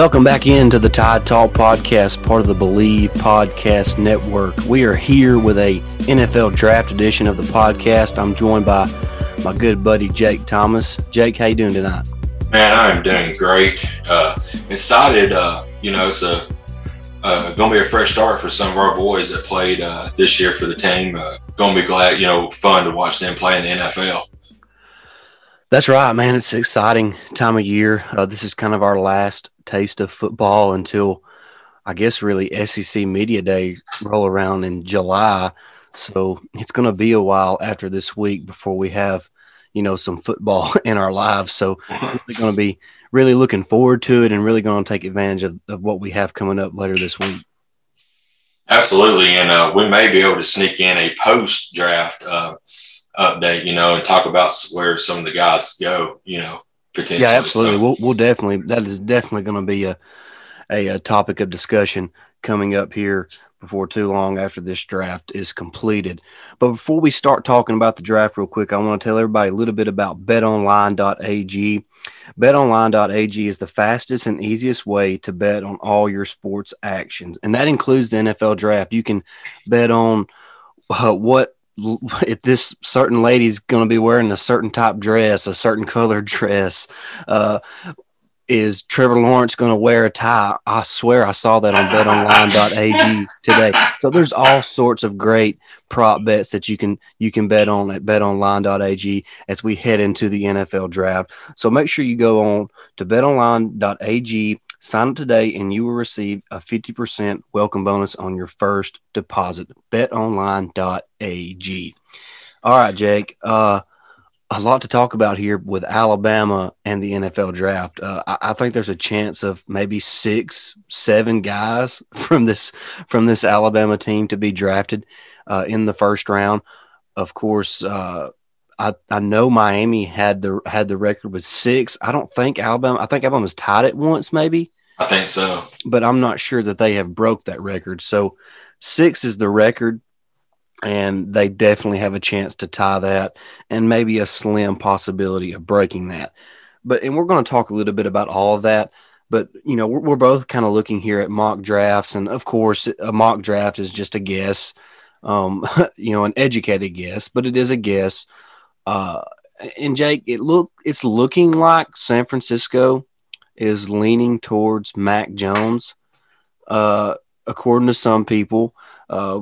Welcome back into the Tide Talk podcast, part of the Believe Podcast Network. We are here with a NFL Draft edition of the podcast. I'm joined by my good buddy Jake Thomas. Jake, how you doing tonight? Man, I am doing great. Uh, excited. Uh, you know, it's a uh, going to be a fresh start for some of our boys that played uh, this year for the team. Uh, going to be glad, you know, fun to watch them play in the NFL. That's right, man. It's an exciting time of year. Uh, this is kind of our last taste of football until, I guess, really SEC Media Day roll around in July. So it's going to be a while after this week before we have, you know, some football in our lives. So we're going to be really looking forward to it and really going to take advantage of, of what we have coming up later this week. Absolutely. And uh, we may be able to sneak in a post draft uh, update, you know, and talk about where some of the guys go, you know, potentially. Yeah, absolutely. So. We'll, we'll definitely, that is definitely going to be a, a, a topic of discussion coming up here before too long after this draft is completed. But before we start talking about the draft real quick, I want to tell everybody a little bit about betonline.ag. BetOnline.ag is the fastest and easiest way to bet on all your sports actions, and that includes the NFL draft. You can bet on uh, what if this certain lady's going to be wearing a certain type dress, a certain colored dress, uh, is Trevor Lawrence going to wear a tie? I swear I saw that on betonline.ag today. So there's all sorts of great prop bets that you can you can bet on at betonline.ag as we head into the NFL draft. So make sure you go on to betonline.ag, sign up today and you will receive a 50% welcome bonus on your first deposit. betonline.ag. All right, Jake. Uh a lot to talk about here with Alabama and the NFL draft. Uh, I, I, think there's a chance of maybe six, seven guys from this from this Alabama team to be drafted uh, in the first round. Of course, uh, I, I know Miami had the had the record with six. I don't think Alabama. I think Alabama's tied it once, maybe. I think so, but I'm not sure that they have broke that record. So six is the record and they definitely have a chance to tie that and maybe a slim possibility of breaking that. But and we're going to talk a little bit about all of that but you know we're, we're both kind of looking here at mock drafts and of course a mock draft is just a guess um, you know an educated guess but it is a guess. Uh, and jake it look it's looking like san francisco is leaning towards mac jones. Uh, according to some people uh,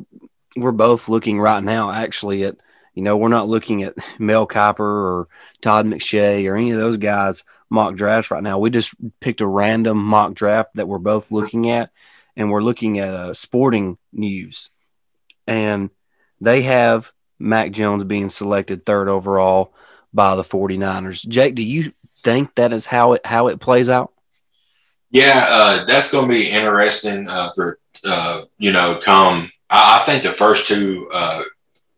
we're both looking right now actually at you know we're not looking at Mel Kiper or Todd McShay or any of those guys mock drafts right now. We just picked a random mock draft that we're both looking at, and we're looking at uh, sporting news, and they have Mac Jones being selected third overall by the 49ers. Jake, do you think that is how it how it plays out? Yeah, uh, that's going to be interesting uh, for uh, you know come I, I think the first two, uh,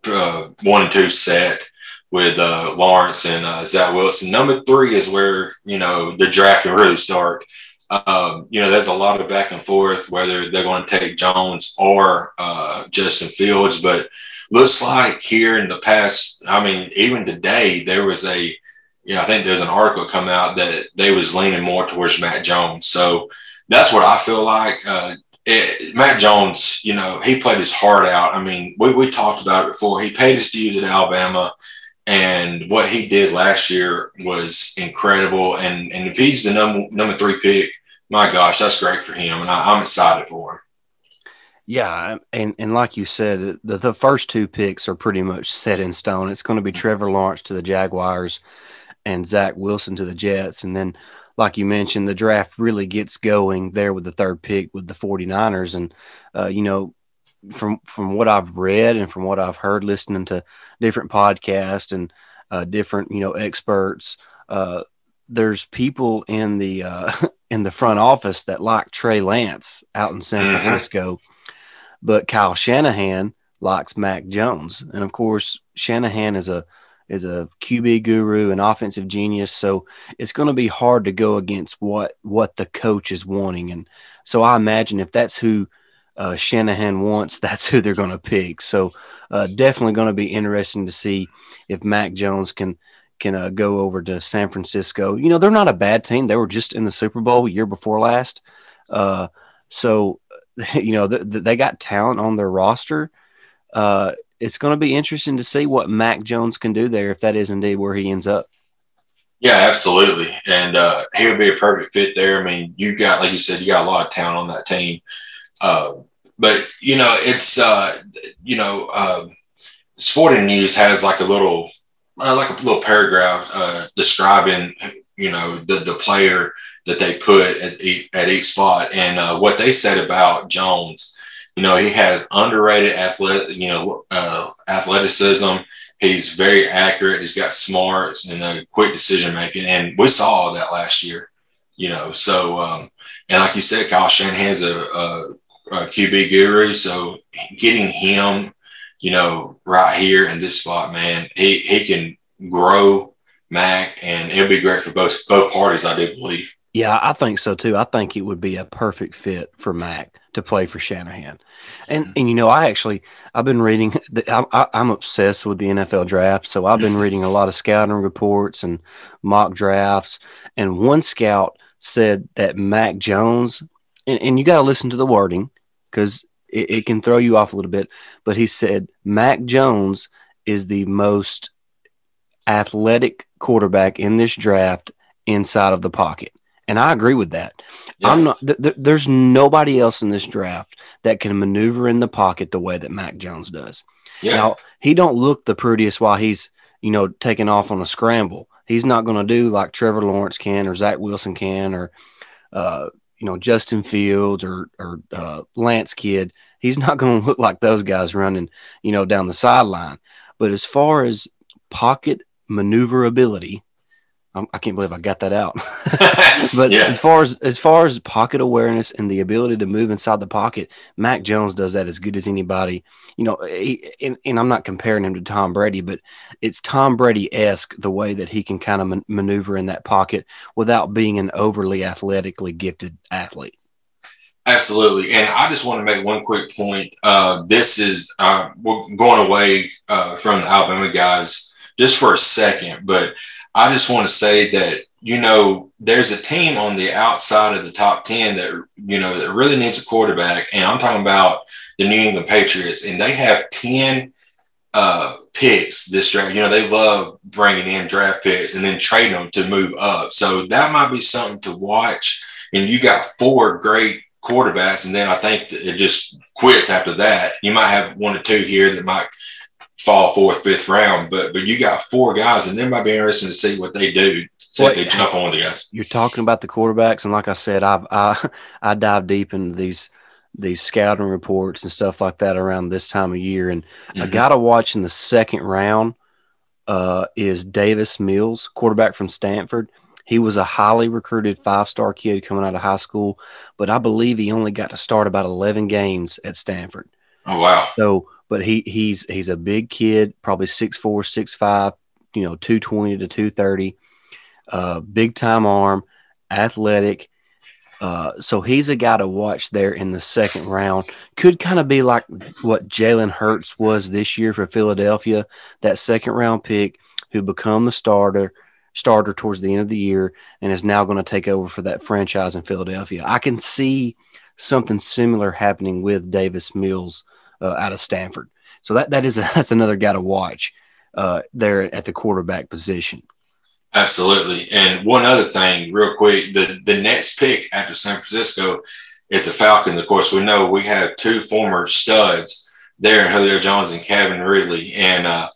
uh, one and two set with uh, Lawrence and uh, Zach Wilson. Number three is where you know the draft can really start. Um, you know, there's a lot of back and forth whether they're going to take Jones or uh, Justin Fields, but looks like here in the past, I mean, even today there was a, you know, I think there's an article come out that they was leaning more towards Mac Jones. So that's what I feel like. Uh, it, Mac Jones, you know, he played his heart out. I mean, we, we talked about it before. He paid his dues at Alabama, and what he did last year was incredible. And and if he's the number number three pick, my gosh, that's great for him, and I, am excited for him. Yeah, and and like you said, the, the first two picks are pretty much set in stone. It's going to be Trevor Lawrence to the Jaguars and Zach Wilson to the Jets, and then like you mentioned, the draft really gets going there with the third pick with the 49ers. And, uh, you know, from from what I've read and from what I've heard listening to different podcasts and uh, different, you know, experts, uh, there's people in the uh, in the front office that like Trey Lance out in San mm-hmm. Francisco, but Kyle Shanahan likes Mac Jones, and of course Shanahan is a is a QB guru, an offensive genius. So it's going to be hard to go against what what the coach is wanting. And so I imagine if that's who uh, Shanahan wants, that's who they're going to pick. So uh, definitely going to be interesting to see if Mac Jones can can uh, go over to San Francisco. You know, they're not a bad team. They were just in the Super Bowl year before last. Uh, so, you know, th- th- they got talent on their roster. It's going to be interesting to see what Mac Jones can do there if that is indeed where he ends up. Yeah, absolutely. And uh, he would be a perfect fit there. I mean, you got, like you said, you got a lot of talent on that team. Uh, but, you know, it's, uh, you know, uh, Sporting News has like a little, uh, like a little paragraph uh, describing, you know, the, the player that they put at, at each spot. And uh, what they said about Jones, you know, he has underrated athletic, you know, uh, athleticism He's very accurate. He's got smarts and a quick decision making, and we saw that last year. You know, so um, and like you said, Kyle Shanahan's a, a, a QB guru, so getting him, you know, right here in this spot, man, he he can grow Mac, and it'll be great for both both parties. I do believe. Yeah, I think so too. I think it would be a perfect fit for Mac to play for Shanahan. And hmm. and you know, I actually I've been reading. The, I, I'm obsessed with the NFL draft, so I've been reading a lot of scouting reports and mock drafts. And one scout said that Mac Jones, and, and you got to listen to the wording because it, it can throw you off a little bit. But he said Mac Jones is the most athletic quarterback in this draft inside of the pocket. And I agree with that. Yeah. I'm not. Th- th- there's nobody else in this draft that can maneuver in the pocket the way that Mac Jones does. Yeah. Now he don't look the prettiest while he's you know taking off on a scramble. He's not going to do like Trevor Lawrence can or Zach Wilson can or uh, you know Justin Fields or or uh, Lance Kid. He's not going to look like those guys running you know down the sideline. But as far as pocket maneuverability, I'm, I can not believe I got that out. but yeah. as far as as far as pocket awareness and the ability to move inside the pocket, Mac Jones does that as good as anybody. You know, he, and, and I'm not comparing him to Tom Brady, but it's Tom Brady esque the way that he can kind of man- maneuver in that pocket without being an overly athletically gifted athlete. Absolutely, and I just want to make one quick point. Uh, this is uh, we're going away uh, from the Alabama guys just for a second, but I just want to say that you know there's a team on the outside of the top 10 that you know that really needs a quarterback. And i'm talking about the new england patriots. And they have 10 uh, picks this draft. You know they love bringing in draft picks and then trading them to move up. So that might be something to watch. And you got four great quarterbacks. And then i think it just quits after that. You might have one or two here that might fall fourth, fifth round. But but you got four guys, and it might be interesting to see what they do. See well, if they jump on the guys. You're talking about the quarterbacks, and like I said, I've I I dive deep into these these scouting reports and stuff like that around this time of year. And mm-hmm. a guy to watch in the second round uh, is Davis Mills, quarterback from Stanford. He was a highly recruited five star kid coming out of high school, but I believe he only got to start about 11 games at Stanford. Oh, wow. So but he he's he's a big kid, probably six four, six five, you know, two twenty to two thirty, uh, big time arm, athletic. Uh, so he's a guy to watch there in the second round. Could kind of be like what Jalen Hurts was this year for Philadelphia, that second round pick who become the starter starter towards the end of the year and is now going to take over for that franchise in Philadelphia. I can see something similar happening with Davis Mills uh, out of Stanford. So that that is a, that's another guy to watch uh, there at the quarterback position. Absolutely. And one other thing, real quick, the the next pick after San Francisco is the Falcons. Of course, we know we have two former studs there Julio Jones and Calvin Ridley, and uh,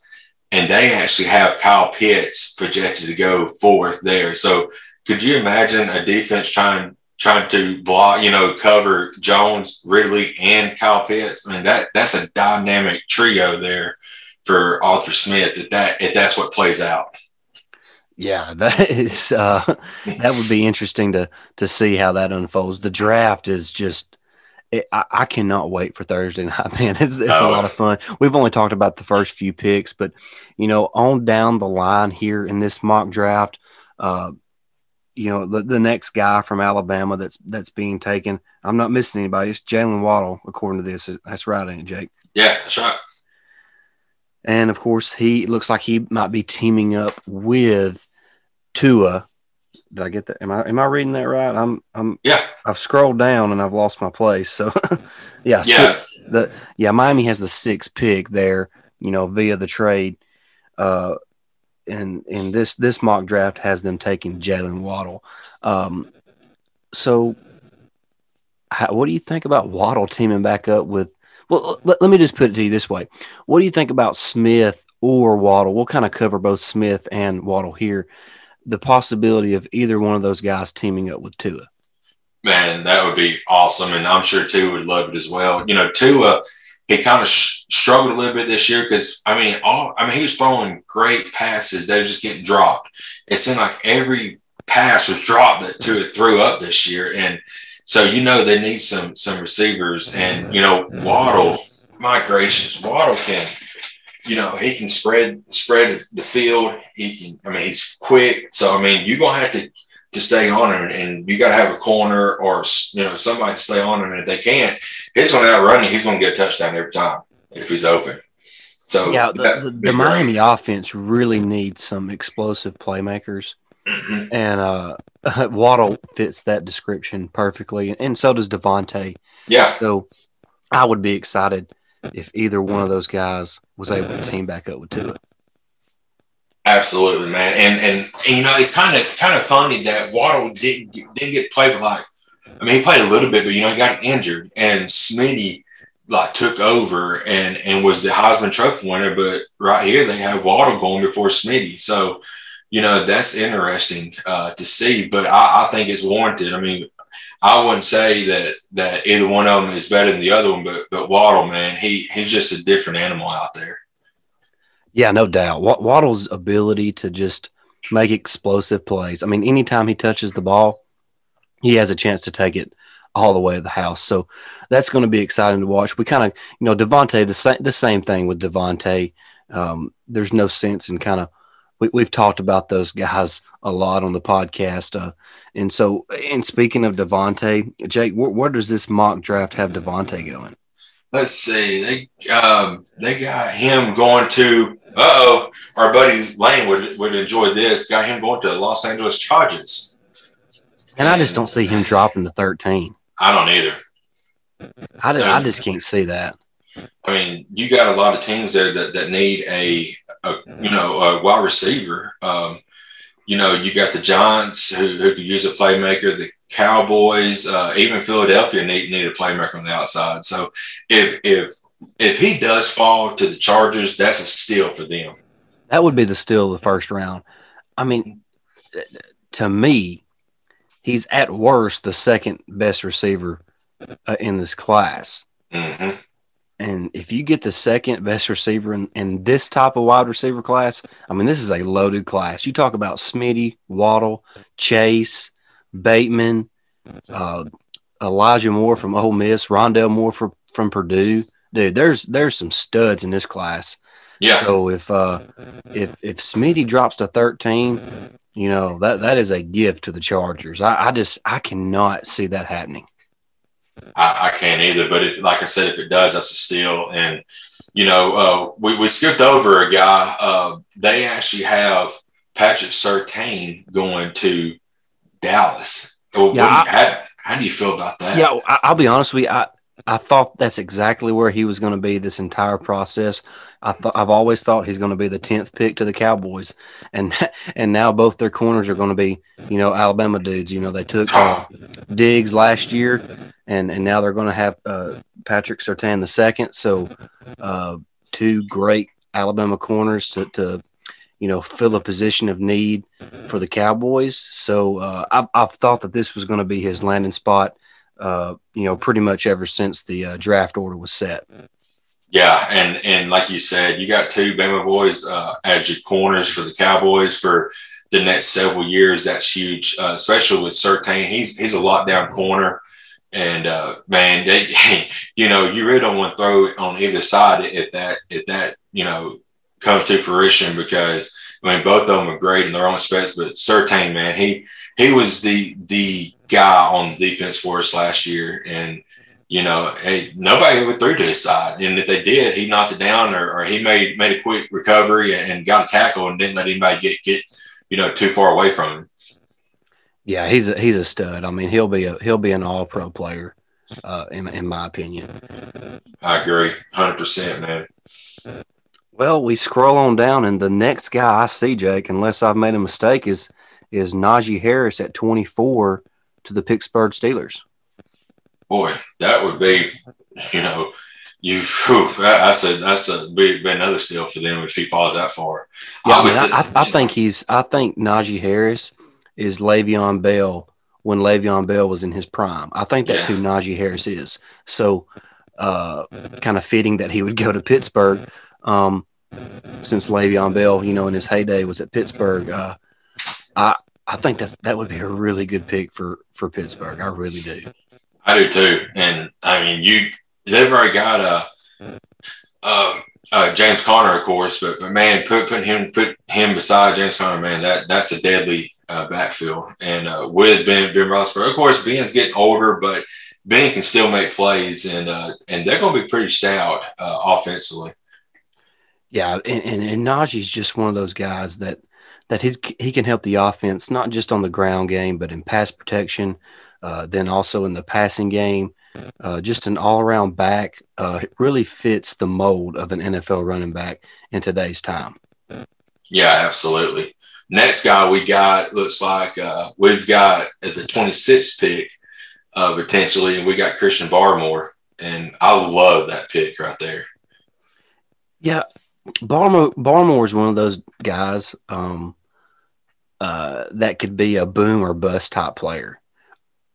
and they actually have Kyle Pitts projected to go fourth there. So could you imagine a defense trying trying to block, you know, cover Jones, Ridley, and Kyle Pitts. I mean, that that's a dynamic trio there for Arthur Smith. That that if that's what plays out. Yeah, that is uh, that would be interesting to to see how that unfolds. The draft is just. It, I, I, cannot wait for Thursday night, man. It's, it's oh. a lot of fun. We've only talked about the first few picks, but you know, on down the line here in this mock draft, uh, you know the, the next guy from Alabama that's that's being taken. I'm not missing anybody. It's Jaylen Waddle, according to this. That's right, ain't it, Jake? Yeah, that's right. And of course, he looks like he might be teaming up with Tua. Did I get that? Am I am I reading that right? I'm I'm yeah. I've scrolled down and I've lost my place. So yeah, Yeah. six- the yeah Miami has the sixth pick there. You know, via the trade. Uh, and and this this mock draft has them taking Jaylen Waddle. Um, so how, what do you think about Waddle teaming back up with? Well, let, let me just put it to you this way: What do you think about Smith or Waddle? We'll kind of cover both Smith and Waddle here. The possibility of either one of those guys teaming up with Tua. Man, that would be awesome, and I'm sure Tua would love it as well. You know, Tua, he kind of sh- struggled a little bit this year because I mean, all I mean, he was throwing great passes; they were just getting dropped. It seemed like every pass was dropped that Tua threw up this year, and so you know they need some some receivers, and you know Waddle. My gracious, Waddle can, you know, he can spread spread the field. He can. I mean, he's quick. So I mean, you're gonna have to to stay on him, and you got to have a corner or you know somebody to stay on him. And if they can't, he's going to outrun you. He's going to get a touchdown every time if he's open. So Yeah, the, the, the. Miami offense really needs some explosive playmakers, Mhm. and uh, Waddle fits that description perfectly, and so does DeVonta. Yeah, So I would be excited if either one of those guys was able to team back up with Tua. Absolutely, man. And, and and you know, it's kind of kind of funny that Waddle didn't didn't get played like. I mean, he played a little bit, but you know, he got injured, and Smitty like took over and and was the Heisman Trophy winner. But right here, they have Waddle going before Smitty, so you know that's interesting uh, to see. But I, I think it's warranted. I mean, I wouldn't say that that either one of them is better than the other one, but but Waddle, man, he he's just a different animal out there. Yeah, no doubt. Waddle's ability to just make explosive plays. I mean, anytime he touches the ball, he has a chance to take it all the way to the house. So that's going to be exciting to watch. We kind of, you know, DeVonta, the same, the same thing with DeVonta. Um, there's no sense in kind of, we, we've talked about those guys a lot on the podcast. Uh, and so, and speaking of DeVonta, Jake, where, where does this mock draft have DeVonta going? Let's see. They um, they got him going to. Uh oh, our buddy Lane would would enjoy this. Got him going to the Los Angeles Chargers. And I just don't see him dropping to 13. I don't either. I, just, I just can't see that. I mean, you got a lot of teams there that, that need a, a you know a wide receiver. Um, you know, you got the Giants who, who could use a playmaker. The Cowboys, uh, even Philadelphia need need a playmaker on the outside. So if if if he does fall to the Chargers, that's a steal for them. That would be the steal of the first round. I mean, to me, he's at worst the second best receiver uh, in this class. hmm And if you get the second best receiver in, in this type of wide receiver class, I mean, this is a loaded class. You talk about Smitty, Waddle, Chase, Bateman, uh, Elijah Moore from Ole Miss, Rondale Moore from, from Purdue. Dude, there's there's some studs in this class. Yeah. So if uh if if Smitty drops to 13, you know, that that is a gift to the Chargers. I, I just I cannot see that happening. I, I can't either. But it, like I said, if it does, that's a steal. And you know, uh, we we skipped over a guy. Uh, they actually have Patrick Surtain going to Dallas. Well, Yeah, you- how, how do you feel about that? Yeah, I, I'll be honest with you. I I thought that's exactly where he was going to be this entire process. I thought I've always thought he's going to be the tenth pick to the Cowboys, and and now both their corners are going to be you know Alabama dudes. You know they took uh, Diggs last year, and and now they're going to have uh, Patrick Surtain the second. So uh, two great Alabama corners to, to you know fill a position of need for the Cowboys. So uh, I've, I've thought that this was going to be his landing spot. Uh, you know, pretty much ever since the uh, draft order was set. Yeah, and and like you said, you got two Bama boys uh, as your corners for the Cowboys for the next several years. That's huge, uh, especially with Surtain. He's he's a lockdown corner, and uh, man, they you know you really don't want to throw it on either side if that if that you know comes to fruition because I mean both of them are great in their own respects, but Surtain, man, he he was the the guy on the defense for us last year, and you know, hey, nobody ever threw to his side. And if they did, he knocked it down or, or he made made a quick recovery and got a tackle and didn't let anybody get get you know too far away from him. Yeah, he's a he's a stud. I mean, he'll be a he'll be an all pro player, uh, in in my opinion. I agree, hundred percent, man. Well, we scroll on down, and the next guy I see, Jake, unless I've made a mistake, is is Najee Harris at twenty four to the Pittsburgh Steelers. Boy, that would be, you know, you. Whew, that's a that's a big another steal for them if he falls that far. Yeah, I, mean, I, I, I think he's. I think Najee Harris is Le'Veon Bell when Le'Veon Bell was in his prime. I think that's yeah. who Najee Harris is. So, uh, kind of fitting that he would go to Pittsburgh, um, since Le'Veon Bell, you know, in his heyday was at Pittsburgh. Uh, I I think that's that would be a really good pick for for Pittsburgh. I really do. I do too, and I mean you. They've already got a. Uh, uh, James Conner, of course, but, but man, put put him put him beside James Conner, man, that that's a deadly uh, backfield. And uh, with Ben Ben Roethlisberger, of course, Ben's getting older, but Ben can still make plays, and uh, and they're going to be pretty stout uh, offensively. Yeah, and, and and Najee's just one of those guys that that his he can help the offense not just on the ground game, but in pass protection, uh, then also in the passing game. Uh, just an all around back. Uh, really fits the mold of an NFL running back in today's time. Yeah, absolutely. Next guy we got looks like uh, we've got at the 26th pick uh, potentially, and we got Christian Barmore, and I love that pick right there. Yeah, Barmore Barmore is one of those guys um, uh, that could be a boom or bust type player,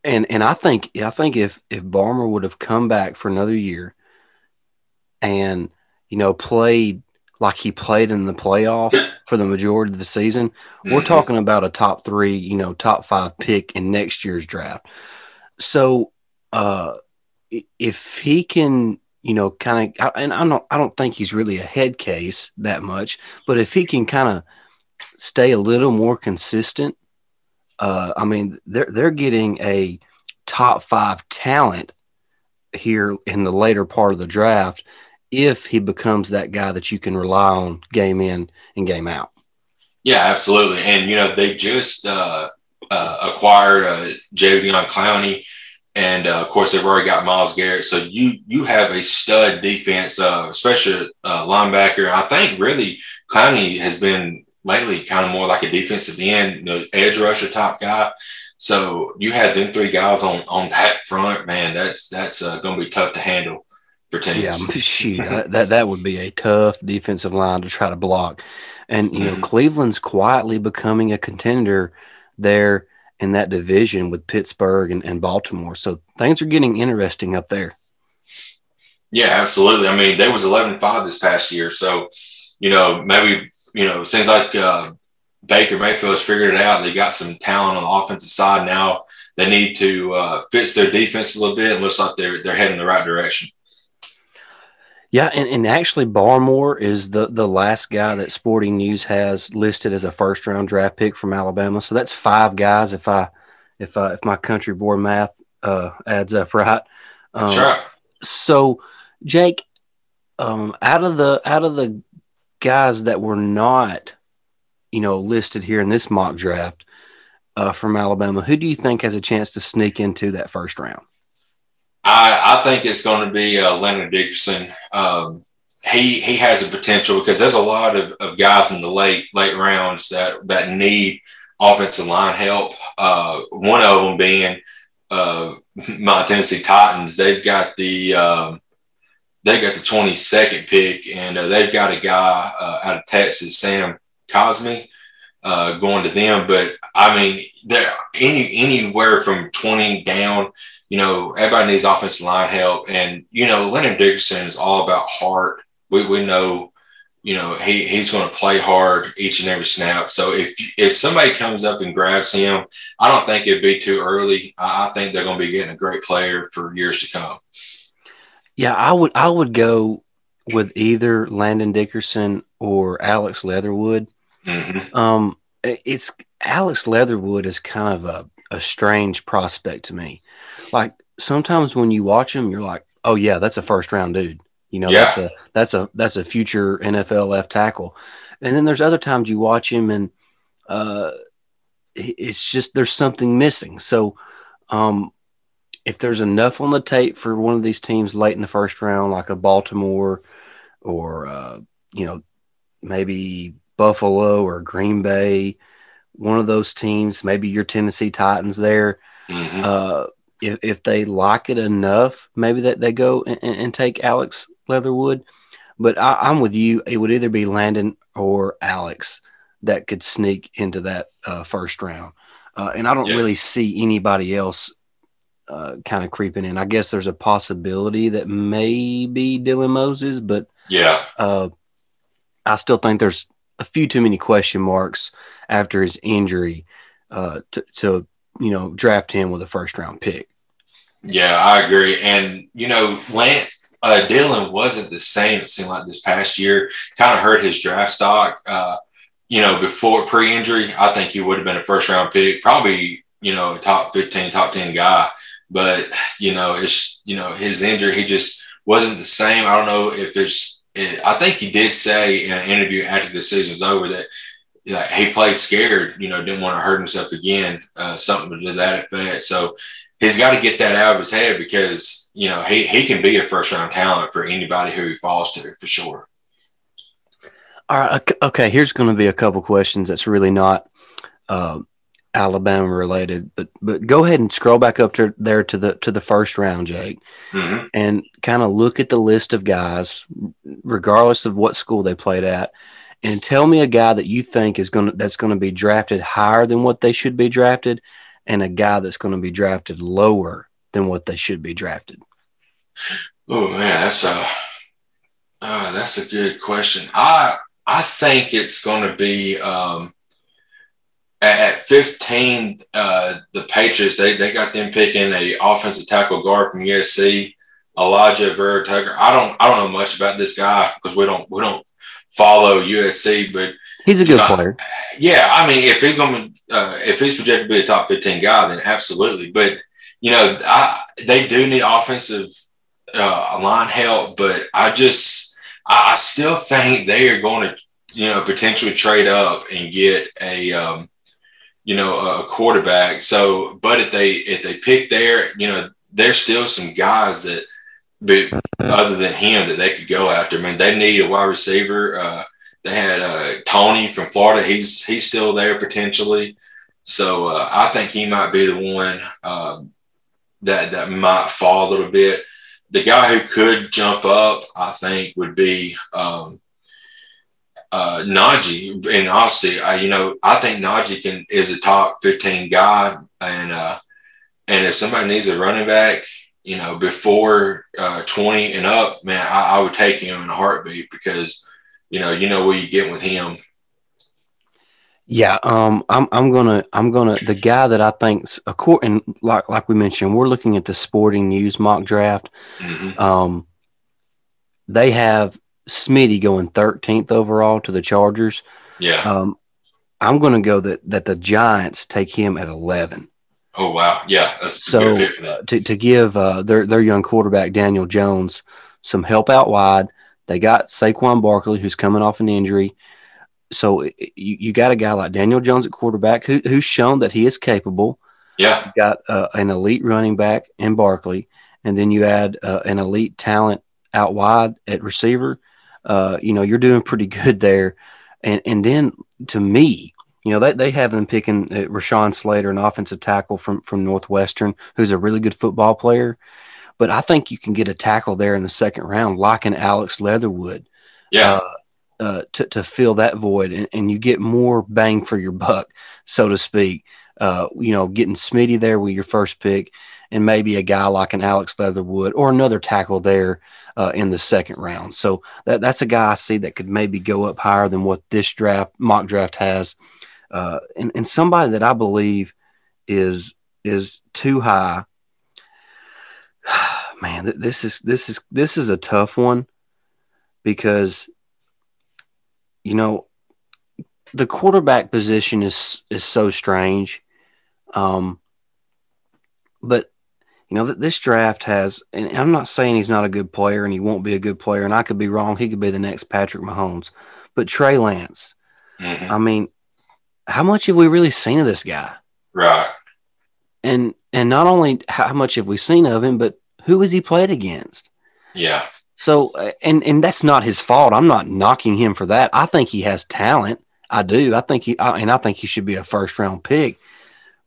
and and I think I think if if Barmore would have come back for another year, and you know played like he played in the playoff for the majority of the season, mm-hmm. we're talking about a top three, you know, top five pick in next year's draft. So, uh, if he can, you know, kind of, and I don't, I don't think he's really a head case that much, but if he can kind of stay a little more consistent, uh, I mean, they're they're getting a top five talent here in the later part of the draft if he becomes that guy that you can rely on game in and game out. Yeah, absolutely. And, you know, they just uh, uh, acquired uh, Jadeveon Clowney. And uh, of course, they've already got Myles Garrett. So you you have a stud defense, uh, especially uh, linebacker. I think really Clowney has been lately kind of more like a defensive end, you know, edge rusher top guy. So you had them three guys on on that front, man. That's that's uh, going to be tough to handle for teams. Yeah, shoot, that that would be a tough defensive line to try to block. And you know, mm-hmm. Cleveland's quietly becoming a contender there in that division with Pittsburgh and, and Baltimore. So things are getting interesting up there. Yeah, absolutely. I mean, they was 11-5 this past year. So, you know, maybe, you know, it seems like uh, Baker Mayfield has figured it out. They got some talent on the offensive side now. They need to uh, fix their defense a little bit. It looks like they're, they're heading the right direction. Yeah, and, and actually Barmore is the the last guy that Sporting News has listed as a first round draft pick from Alabama. So that's five guys if I if I if my country board math uh, adds up right. Um, sure. So Jake, um, out of the out of the guys that were not, you know, listed here in this mock draft uh, from Alabama, who do you think has a chance to sneak into that first round? I, I think it's going to be uh, Landon Dickerson. Um, he he has a potential because there's a lot of, of guys in the late late rounds that that need offensive line help. Uh, one of them being uh, my Tennessee Titans. They've got the um, they got the 22nd pick, and uh, they've got a guy uh, out of Texas, Sam Cosmi, uh, going to them. But I mean, there any anywhere from 20 down you know, everybody needs offensive line help. And, you know, Landon Dickerson is all about heart. We, we know, you know, he, he's going to play hard each and every snap. So if if somebody comes up and grabs him, I don't think it'd be too early. I, I think they're going to be getting a great player for years to come. Yeah, I would I would go with either Landon Dickerson or Alex Leatherwood. Mm-hmm. Um, it's Alex Leatherwood is kind of a, a strange prospect to me like sometimes when you watch him, you're like, oh yeah, that's a first round dude. You know, Yeah. that's a that's a that's a future NFL left tackle. And then there's other times you watch him and uh, it's just there's something missing. So um, if there's enough on the tape for one of these teams late in the first round, like a Baltimore or uh, you know maybe Buffalo or Green Bay, one of those teams, maybe your Tennessee Titans there Mhm. uh, if, if they like it enough, maybe that they go and, and take Alex Leatherwood. But I, I'm with you. It would either be Landon or Alex that could sneak into that uh, first round. Uh, and I don't Yeah. really see anybody else uh, kind of creeping in. I guess there's a possibility that maybe Dylan Moses, but yeah. uh, I still think there's a few too many question marks after his injury uh, to, to you know draft him with a first round pick. Yeah, I agree. And you know, Lance uh, Dylan wasn't the same. It seemed like this past year kind of hurt his draft stock. Uh, you know, before pre-injury, I think he would have been a first-round pick, probably you know, top fifteen, top ten guy. But you know, it's you know his injury, he just wasn't the same. I don't know if it's. It, I think he did say in an interview after the season was over that he played scared. You know, didn't want to hurt himself again. Uh, something to that effect. So he's got to get that out of his head because you know he, he can be a first round talent for anybody who he falls to for sure. All right. ok- Okay. Here's going to be a couple questions that's really not uh, Alabama related, but but go ahead and scroll back up to there to the to the first round, Jake, Mm-hmm. and kind of look at the list of guys, regardless of what school they played at, and tell me a guy that you think is going to that's going to be drafted higher than what they should be drafted, and a guy that's going to be drafted lower than what they should be drafted. Oh man, that's a uh, that's a good question. I I think it's going to be um, at, at 15. Uh, the Patriots they they got them picking a offensive tackle guard from USC, Alijah Vera-Tucker. I don't I don't know much about this guy because we don't we don't follow USC, but He's a good Yeah. player. Yeah, I mean, if he's going to, uh, if he's projected to be a top fifteen guy, then absolutely. But you know, I they do need offensive uh, line help, but I just, I, I still think they are going to, you know, potentially trade up and get a, um, you know, a quarterback. So, but if they if they pick there, you know, there's still some guys that, but other than him, that they could go after. I mean, they need a wide receiver. Uh, they had uh, Toney from Florida. He's he's still there potentially. So uh, I think he might be the one um, that that might fall a little bit. The guy who could jump up, I think, would be um, uh, Najee. And honestly, I, you know, I think Najee can is a top fifteen guy, and uh, and if somebody needs a running back, you know, before uh, twenty and up, man, I, I would take him in a heartbeat because you know, you know what you get with him. Yeah, um, I'm I'm gonna I'm gonna the guy that I think's a court and like like we mentioned, we're looking at the Sporting News mock draft. Mhm. Um, they have Smitty going 13th overall to the Chargers. Yeah. Um, I'm gonna go that that the Giants take him at 11 Oh wow. Yeah, that's So, that. to to give uh, their their young quarterback Daniel Jones some help out wide. They got Saquon Barkley who's coming off an injury. So you, you got a guy like Daniel Jones at quarterback who, who's shown that he is capable. Yeah. You got uh, an elite running back in Barkley, and then you add uh, an elite talent out wide at receiver. Uh, you know, you're doing pretty good there. And and then to me, you know, they, they have them picking uh, Rashawn Slater, an offensive tackle from from Northwestern, who's a really good football player. But I think you can get a tackle there in the second round, like an Alex Leatherwood Yeah. uh, uh, to, to fill that void and, and you get more bang for your buck, so to speak. Uh, you know, getting Smitty there with your first pick and maybe a guy like an Alex Leatherwood or another tackle there uh, in the second round. So that, that's a guy I see that could maybe go up higher than what this draft mock draft has. Uh, and, and somebody that I believe is is too high. Man, th- this is this is this is a tough one because you know the quarterback position is is so strange um but you know, th- this draft has, and I'm not saying he's not a good player and he won't be a good player, and I could be wrong. He could be the next Patrick Mahomes, but Trey Lance, Mhm. I mean, how much have we really seen of this guy? Right. And and not only how much have we seen of him, but who has he played against? Yeah. So, uh, and and that's not his fault. I'm not knocking him for that. I think he has talent. I do. I think he, I, and I think he should be a first round pick.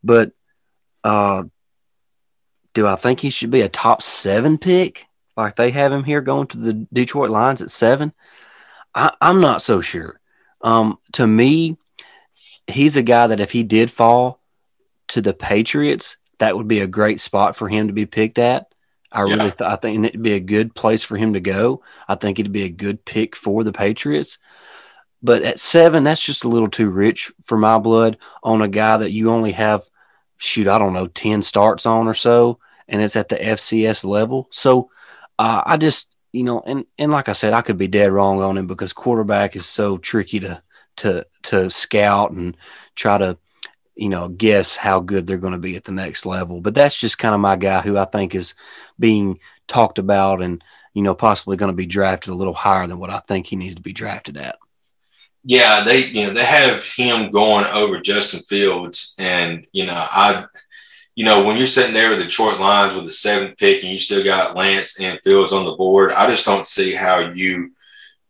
But uh, do I think he should be a top seven pick? Like they have him here going to the Detroit Lions at seven? I, I'm not so sure. Um, to me, he's a guy that if he did fall to the Patriots, that would be a great spot for him to be picked at. I Yeah. really, th- I think it'd be a good place for him to go. I think it'd be a good pick for the Patriots. But at seven, that's just a little too rich for my blood on a guy that you only have, shoot, I don't know, 10 starts on or so, and it's at the FCS level. So uh, I just, you know, and, and like I said, I could be dead wrong on him because quarterback is so tricky to, to, to scout and try to, you know, guess how good they're going to be at the next level. But that's just kind of my guy who I think is being talked about and, you know, possibly going to be drafted a little higher than what I think he needs to be drafted at. Yeah, they you know they have him going over Justin Fields, and you know I, you know when you're sitting there with the Detroit Lions with the seventh pick, and you still got Lance and Fields on the board, I just don't see how you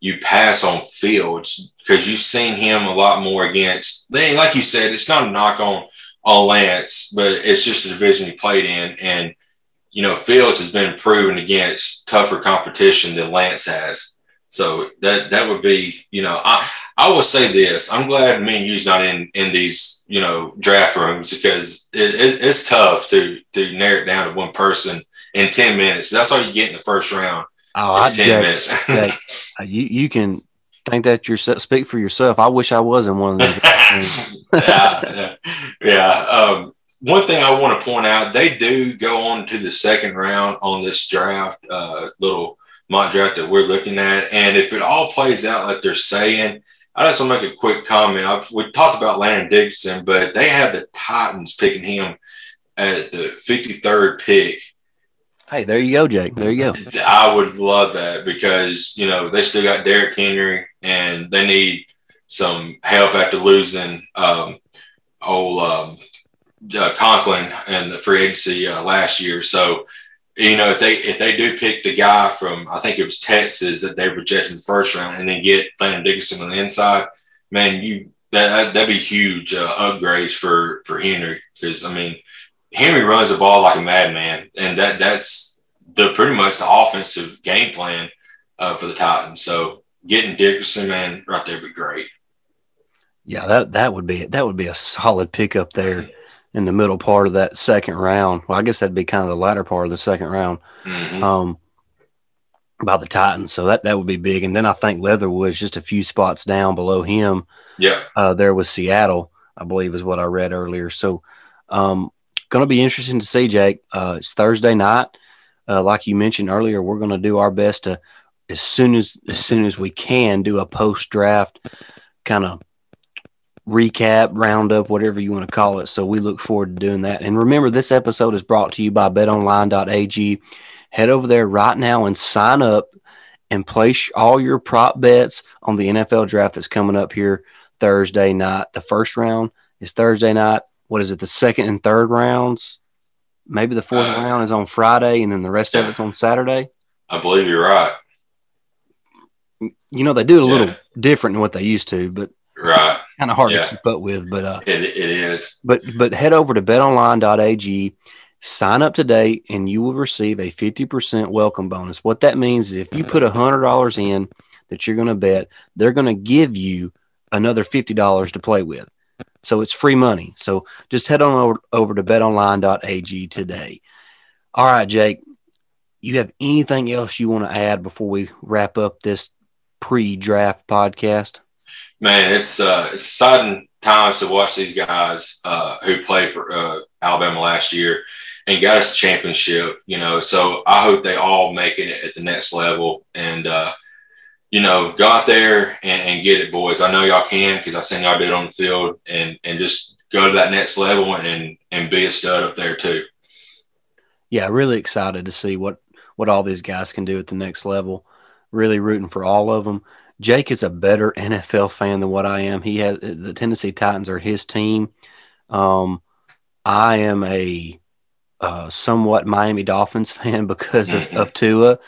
you pass on Fields because you've seen him a lot more against. They like you said, it's not a knock on on Lance, but it's just the division he played in, and you know Fields has been proven against tougher competition than Lance has. So that that would be, you know, I I will say this: I'm glad me and you's not in in these, you know, draft rooms because it, it, it's tough to to narrow it down to one person in ten minutes. That's all you get in the first round. Oh, Jake, minutes. Jake, uh, you you can think that yourself. Speak for yourself. I wish I was in one of those. yeah, yeah, yeah. Um, one thing I want to point out: they do go on to the second round on this draft, uh, little mock draft that we're looking at, and if it all plays out like they're saying. I just want to make a quick comment. I've, we talked about Landon Dixon, but they have the Titans picking him at the 53rd pick. Hey, there you go, Jake. There you go. I would love that because, you know, they still got Derrick Henry and they need some help after losing um, old um, uh, Conklin and the free agency uh, last year. So, you know, if they if they do pick the guy from I think it was Texas that they rejected in the first round and then get Landon Dickerson on the inside, man, you that that'd be huge uh, upgrades for for Henry because I mean Henry runs the ball like a madman and that that's the pretty much the offensive game plan uh, for the Titans. So getting Dickerson, man, right there would be great. Yeah, that that would be that would be a solid pickup there in the middle part of that second round. Well, I guess that'd be kind of the latter part of the second round. Mhm. Um, by the Titans, so that that would be big. And then I think Leatherwood's just a few spots down below him. Yeah, Uh, there was Seattle, I believe, is what I read earlier. So, um, going to be interesting to see, Jake. Uh, it's Thursday night. Uh, like you mentioned earlier, we're going to do our best to, as soon as as soon as we can, do a post draft kind of recap, roundup, whatever you want to call it. So we look forward to doing that. And remember, this episode is brought to you by BetOnline.ag. Head over there right now and sign up and place all your prop bets on the NFL draft that's coming up here Thursday night. The first round is Thursday night. What is it? The second and third rounds? Maybe the fourth Uh, round is on Friday, and then the rest of it's on Saturday. I believe you're right. You know they do it a Yeah. little different than what they used to, but Right, kind of hard Yeah. to keep up with. But uh, it, it is. but but head over to betonline.ag, sign up today, and you will receive a fifty percent welcome bonus. What that means is if you put hundred dollars in that you're going to bet, they're going to give you another fifty dollars to play with. So it's free money. So just head on over, over to betonline.ag today. All right, Jake, you have anything else you want to add before we wrap up this pre-draft podcast? Man, it's uh, it's exciting times to watch these guys uh, who played for uh, Alabama last year and got us a championship. You know, so I hope they all make it at the next level and uh, you know go out there and, and get it, boys. I know y'all can because I seen y'all do it on the field and and just go to that next level and and be a stud up there too. Yeah, really excited to see what what all these guys can do at the next level. Really rooting for all of them. Jake is a better NFL fan than what I am. He has the Tennessee Titans are his team. Um, I am a uh, somewhat Miami Dolphins fan because of, mm-hmm. of Tua,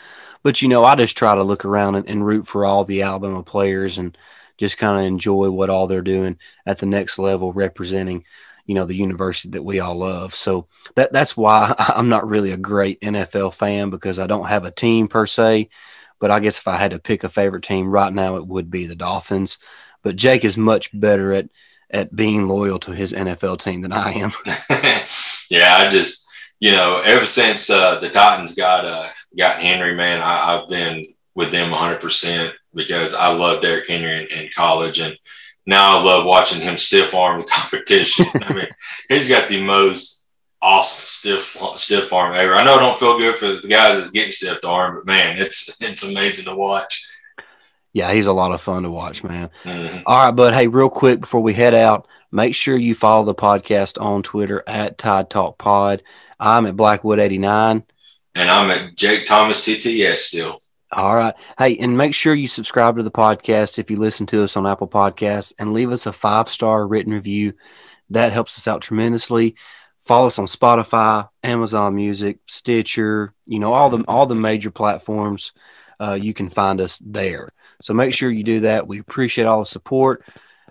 but you know I just try to look around and, and root for all the Alabama players and just kind of enjoy what all they're doing at the next level, representing you know the university that we all love. So that that's why I'm not really a great NFL fan because I don't have a team per se. But I guess if I had to pick a favorite team right now, it would be the Dolphins. But Jake is much better at at being loyal to his NFL team than I am. yeah, I just you know ever since uh, the Titans got uh, got Henry, man, I, have been with them 100 percent because I loved Derrick Henry in, in, college, and now I love watching him stiff arm the competition. I mean, he's got the most awesome stiff stiff arm ever. I know it don't feel good for the guys that getting stiff arm, but man, it's it's amazing to watch. Yeah, he's a lot of fun to watch, man. Mm-hmm. All right, but hey, real quick before we head out, make sure you follow the podcast on Twitter at Tide Talk Pod. I'm at Blackwood89. And I'm at Jake Thomas TTS still. All right. Hey, and make sure you subscribe to the podcast if you listen to us on Apple Podcasts and leave us a five star written review. That helps us out tremendously. Follow us on Spotify, Amazon Music, Stitcher, you know, all the all the major platforms. Uh, you can find us there. So make sure you do that. We appreciate all the support.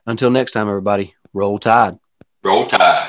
Until next time, everybody, roll tide. Roll tide.